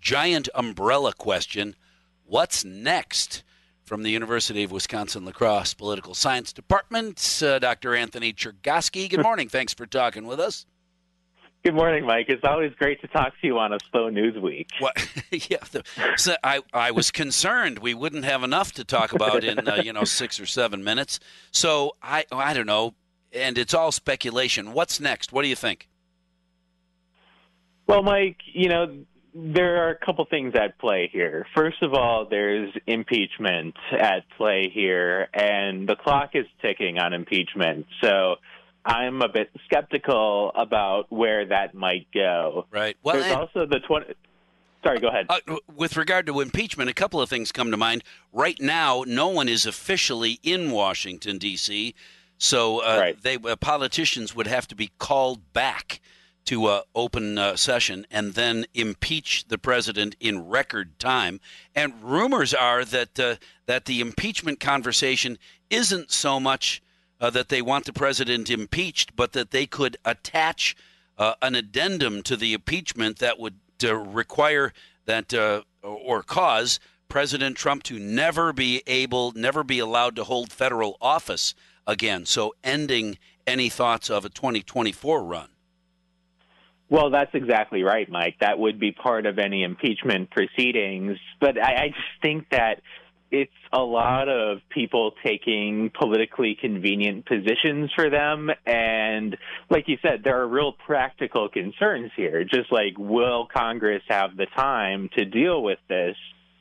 giant umbrella question what's next? From the University of Wisconsin La Crosse Political Science Department, uh, Dr. Anthony Chergosky. Good morning. Thanks for talking with us. Good morning, Mike. It's always great to talk to you on a slow news week. What? yeah, the, so I I was concerned we wouldn't have enough to talk about in uh, you know six or seven minutes. So I I don't know, and it's all speculation. What's next? What do you think? Well, Mike, you know there are a couple things at play here. First of all, there's impeachment at play here, and the clock is ticking on impeachment. So I'm a bit skeptical about where that might go. Right. Well, there's and, also the 20. Sorry, go ahead. Uh, with regard to impeachment, a couple of things come to mind. Right now, no one is officially in Washington D.C., so uh, right. they uh, politicians would have to be called back to uh, open uh, session and then impeach the president in record time. And rumors are that uh, that the impeachment conversation isn't so much uh, that they want the president impeached, but that they could attach uh, an addendum to the impeachment that would uh, require that or cause President Trump to never be able, never be allowed to hold federal office again. So ending any thoughts of a 2024 run. Well, that's exactly right, Mike. That would be part of any impeachment proceedings. But I, I just think that it's a lot of people taking politically convenient positions for them. And like you said, there are real practical concerns here. Just like, will Congress have the time to deal with this?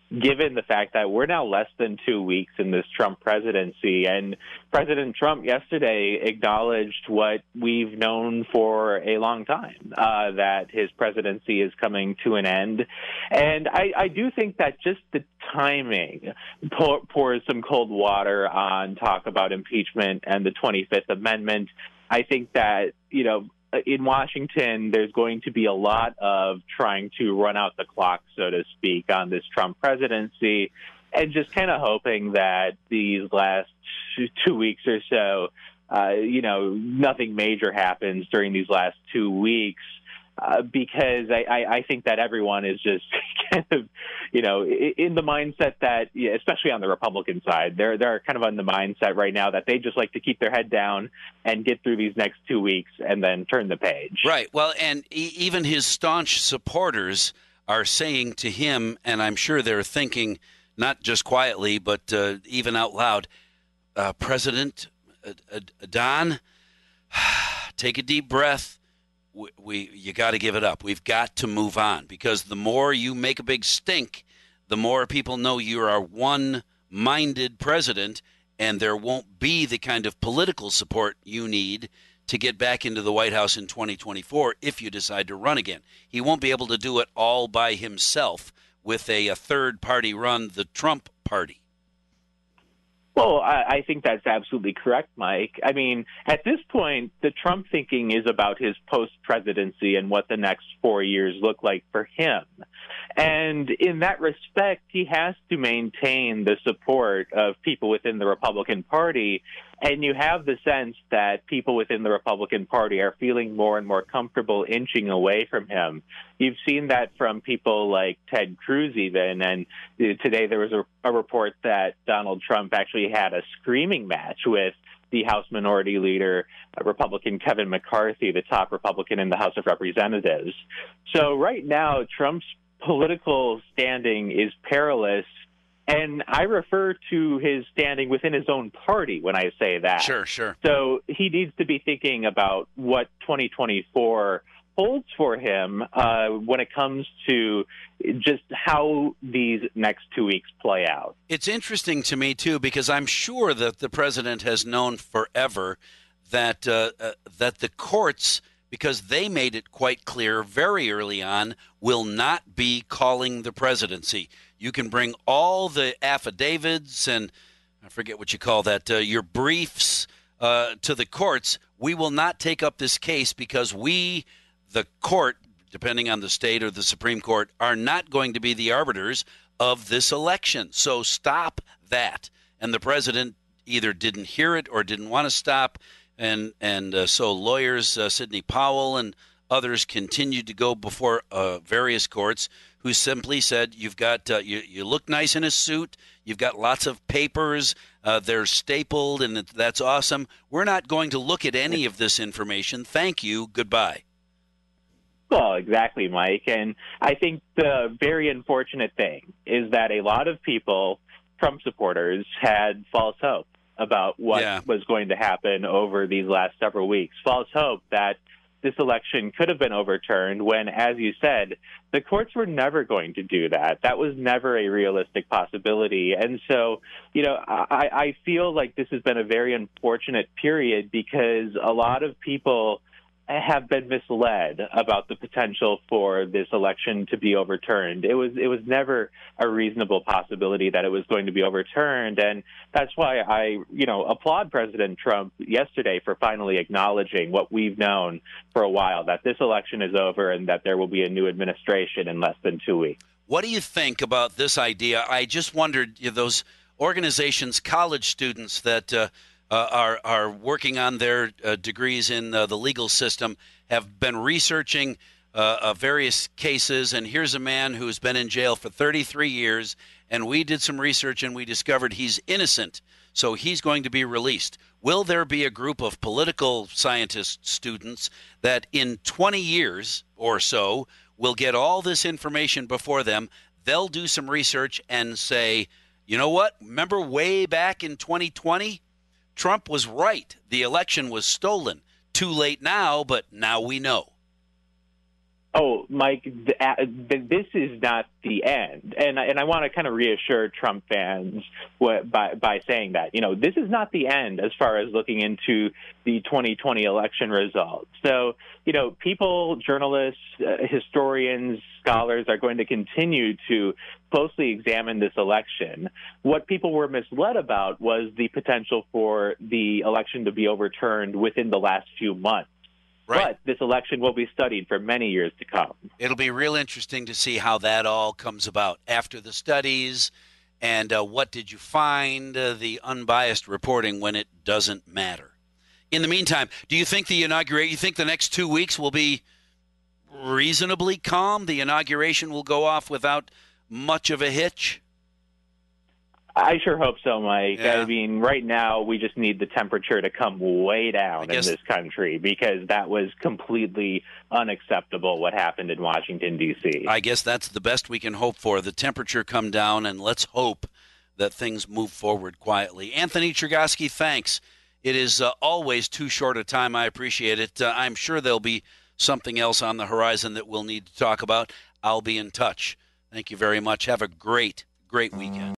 Given the fact that we're now less than two weeks in this Trump presidency. And President Trump yesterday acknowledged what we've known for a long time uh, that his presidency is coming to an end. And I, I do think that just the timing pour, pours some cold water on talk about impeachment and the 25th Amendment. I think that, you know, in Washington, there's going to be a lot of trying to run out the clock, so to speak, on this Trump presidency, and just kind of hoping that these last two weeks or so, uh, you know, nothing major happens during these last two weeks. Uh, because I, I, I think that everyone is just kind of, you know, in the mindset that, especially on the Republican side, they're they're kind of on the mindset right now that they just like to keep their head down and get through these next two weeks and then turn the page. Right. Well, and even his staunch supporters are saying to him, and I'm sure they're thinking not just quietly but uh, even out loud, uh, President uh, uh, Don, take a deep breath we, we you got to give it up. We've got to move on because the more you make a big stink, the more people know you are one-minded president, and there won't be the kind of political support you need to get back into the White House in 2024 if you decide to run again. He won't be able to do it all by himself with a, a third party run, the Trump party. Well, I, I think that's absolutely correct, Mike. I mean, at this point, the Trump thinking is about his post presidency and what the next four years look like for him. And in that respect, he has to maintain the support of people within the Republican Party and you have the sense that people within the Republican Party are feeling more and more comfortable inching away from him. You've seen that from people like Ted Cruz, even. And today there was a, a report that Donald Trump actually had a screaming match with the House Minority Leader, uh, Republican Kevin McCarthy, the top Republican in the House of Representatives. So right now, Trump's political standing is perilous and I refer to his standing within his own party when I say that. Sure, sure. So he needs to be thinking about what 2024 holds for him uh, when it comes to just how these next two weeks play out. It's interesting to me, too, because I'm sure that the president has known forever that, uh, uh, that the courts because they made it quite clear very early on will not be calling the presidency. You can bring all the affidavits and I forget what you call that, uh, your briefs uh, to the courts. We will not take up this case because we, the court, depending on the state or the Supreme Court, are not going to be the arbiters of this election. So stop that. And the president either didn't hear it or didn't want to stop. And and uh, so lawyers, uh, Sidney Powell and Others continued to go before uh, various courts who simply said, "You've got uh, you, you look nice in a suit. You've got lots of papers. Uh, they're stapled, and that's awesome. We're not going to look at any of this information. Thank you. Goodbye." Well, exactly, Mike. And I think the very unfortunate thing is that a lot of people, Trump supporters, had false hope about what yeah. was going to happen over these last several weeks. False hope that this election could have been overturned when, as you said, the courts were never going to do that. That was never a realistic possibility. And so, you know, I, I feel like this has been a very unfortunate period because a lot of people have been misled about the potential for this election to be overturned. It was it was never a reasonable possibility that it was going to be overturned, and that's why I you know applaud President Trump yesterday for finally acknowledging what we've known for a while that this election is over and that there will be a new administration in less than two weeks. What do you think about this idea? I just wondered you know, those organizations, college students that. Uh, uh, are are working on their uh, degrees in uh, the legal system have been researching uh, uh, various cases. And here's a man who's been in jail for 33 years, and we did some research and we discovered he's innocent, so he's going to be released. Will there be a group of political scientist students that in 20 years or so will get all this information before them? They'll do some research and say, you know what? Remember way back in 2020? Trump was right. The election was stolen. Too late now, but now we know. Oh, Mike, this is not the end, and and I want to kind of reassure Trump fans by by saying that you know this is not the end as far as looking into the 2020 election results. So you know, people, journalists, uh, historians, scholars are going to continue to closely examine this election. What people were misled about was the potential for the election to be overturned within the last few months. Right. But this election will be studied for many years to come. It'll be real interesting to see how that all comes about after the studies and uh, what did you find, uh, the unbiased reporting when it doesn't matter. In the meantime, do you think the inauguration, you think the next two weeks will be reasonably calm? The inauguration will go off without much of a hitch? I sure hope so, Mike. Yeah. I mean, right now we just need the temperature to come way down in this country because that was completely unacceptable what happened in Washington D.C. I guess that's the best we can hope for. The temperature come down and let's hope that things move forward quietly. Anthony Chergosky, thanks. It is uh, always too short a time. I appreciate it. Uh, I'm sure there'll be something else on the horizon that we'll need to talk about. I'll be in touch. Thank you very much. Have a great, great weekend.